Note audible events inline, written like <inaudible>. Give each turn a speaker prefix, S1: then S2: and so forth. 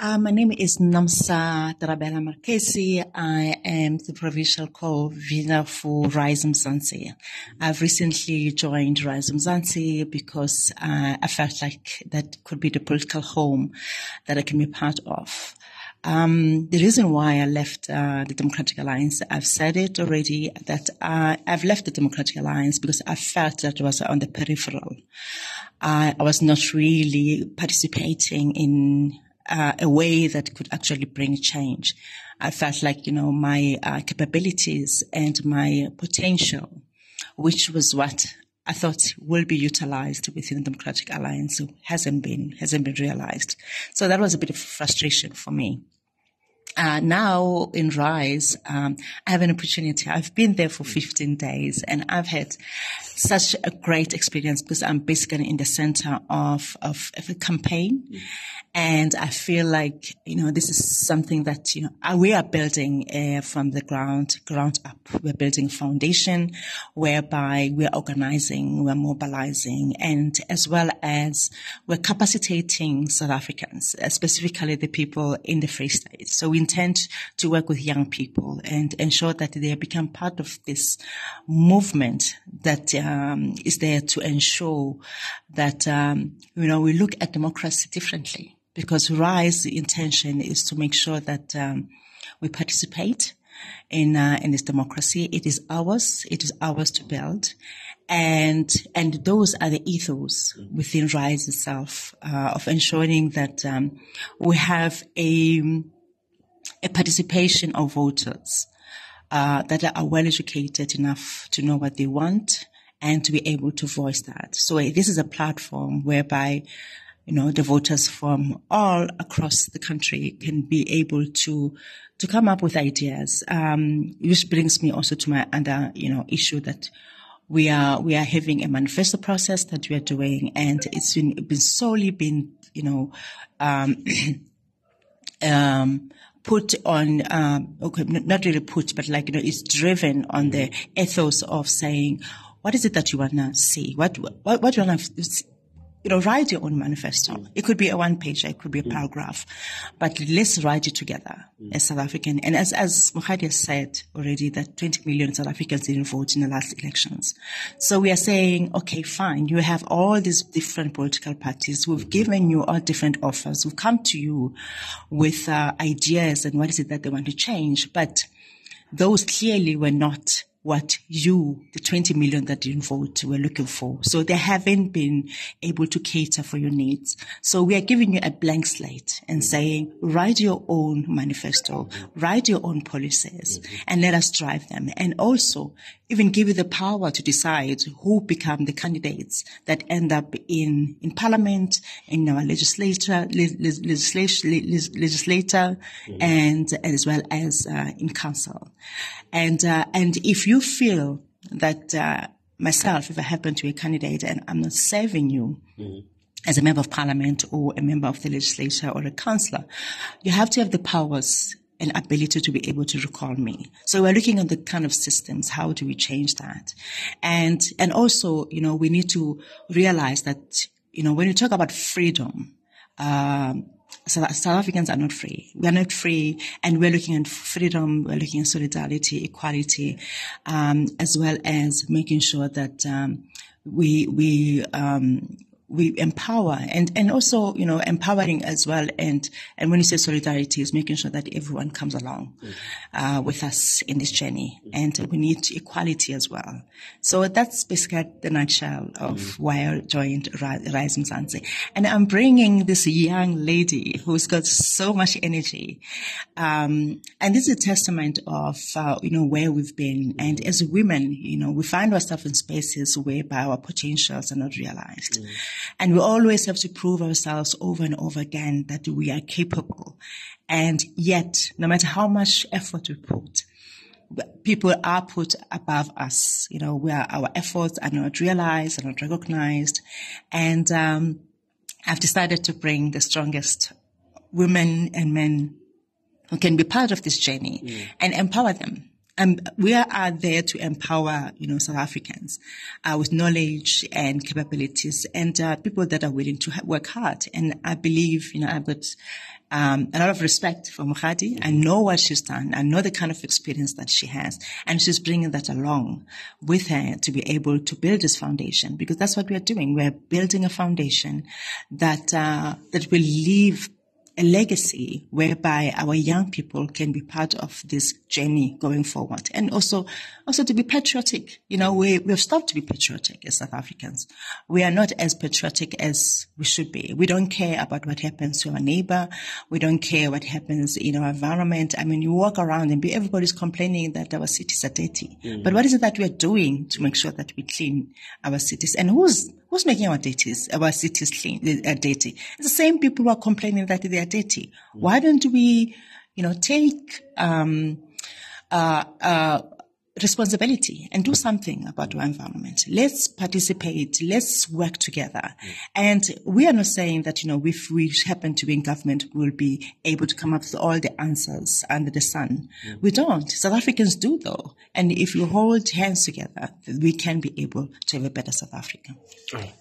S1: Uh, my name is Nomsa Tarabella Marchesi. I am the provincial co-convener for Rise Mzansi. I've recently joined Rise Mzansi because uh, I felt like that could be the political home that I can be part of. Um, the reason why I left uh, the Democratic Alliance, I've said it already that uh, I've left the Democratic Alliance because I felt that it was on the peripheral. I was not really participating in uh, a way that could actually bring change. I felt like, you know, my uh, capabilities and my potential, which was what I thought will be utilized within the Democratic Alliance, hasn't been, hasn't been realized. So that was a bit of frustration for me. Uh, now in Rise, um, I have an opportunity. I've been there for 15 days and I've had such a great experience because I'm basically in the center of, of, of a campaign. And I feel like, you know, this is something that, you know, uh, we are building uh, from the ground, ground up. We're building a foundation whereby we're organizing, we're mobilizing, and as well as we're capacitating South Africans, uh, specifically the people in the Free State. So we intend to work with young people and ensure that they become part of this movement that um, is there to ensure that, um, you know, we look at democracy differently because RISE, intention is to make sure that um, we participate in uh, in this democracy. It is ours. It is ours to build, and and those are the ethos within RISE itself uh, of ensuring that um, we have a a participation of voters uh, that are well educated enough to know what they want and to be able to voice that. So this is a platform whereby you know, the voters from all across the country can be able to to come up with ideas. Um, which brings me also to my other, you know, issue that we are we are having a manifesto process that we are doing, and it's been been solely been, you know, um, <clears throat> um, put on, um, okay, not really put, but like, you know, it's driven on the ethos of saying, what is it that you want to see? What, what, what do you want to you know, write your own manifesto. Mm. It could be a one page, it could be a mm. paragraph, but let's write it together mm. as South African. And as, as Mokgadi has said already that 20 million South Africans didn't vote in the last elections. So we are saying, okay, fine. You have all these different political parties. We've mm-hmm. given you all different offers. We've come to you with uh, ideas and what is it that they want to change. But those clearly were not what you, the 20 million that didn't vote, were looking for. So they haven't been able to cater for your needs. So we are giving you a blank slate and saying, write your own manifesto, write your own policies, and let us drive them. And also, even give you the power to decide who become the candidates that end up in, in parliament, in our legislature, legislature, legislator, mm-hmm. and as well as uh, in council. And, uh, and if you feel that, uh, myself, if I happen to be a candidate and I'm not serving you, mm-hmm as a member of parliament or a member of the legislature or a councillor, you have to have the powers and ability to be able to recall me. So we're looking at the kind of systems. How do we change that? And, and also, you know, we need to realize that, you know, when you talk about freedom, um, South, South Africans are not free. We are not free, and we're looking at freedom. We're looking at solidarity, equality, um, as well as making sure that um, we we um, we empower and, and also, you know, empowering as well. And, and when you say solidarity is making sure that everyone comes along, mm-hmm. uh, with us in this journey. Mm-hmm. And we need equality as well. So that's basically the nutshell of mm-hmm. why I joined Rise Mzansi. And I'm bringing this young lady who's got so much energy. Um, and this is a testament of, uh, you know, where we've been. And as women, you know, we find ourselves in spaces whereby our potentials are not realized. Mm-hmm. And we always have to prove ourselves over and over again that we are capable. And yet, no matter how much effort we put, people are put above us. You know, where our efforts are not realized, are not recognized. And um, I've decided to bring the strongest women and men who can be part of this journey mm. and empower them and we are there to empower, you know, South Africans uh, with knowledge and capabilities and uh, people that are willing to work hard. And I believe, you know, I've got um, a lot of respect for Mokgadi. I know what she's done. I know the kind of experience that she has. And she's bringing that along with her to be able to build this foundation because that's what we are doing. We're building a foundation that, uh, that will leave a legacy whereby our young people can be part of this journey going forward. And also, also to be patriotic. You know, we, we've stopped to be patriotic as South Africans. We are not as patriotic as we should be. We don't care about what happens to our neighbor. We don't care what happens in our environment. I mean, you walk around and everybody's complaining that our cities are dirty. Mm. But what is it that we are doing to make sure that we clean our cities? And who's Who's making our cities, our cities clean, uh, dirty? It's the same people who are complaining that they are dirty. Mm. Why don't we, you know, take, um, uh, uh, responsibility and do something about our environment. Let's participate. Let's work together. Mm. And we are not saying that, you know, if we happen to be in government, we'll be able to come up with all the answers under the sun. Mm. We don't. South Africans do though. And if you hold hands together, we can be able to have a better South Africa.
S2: Right.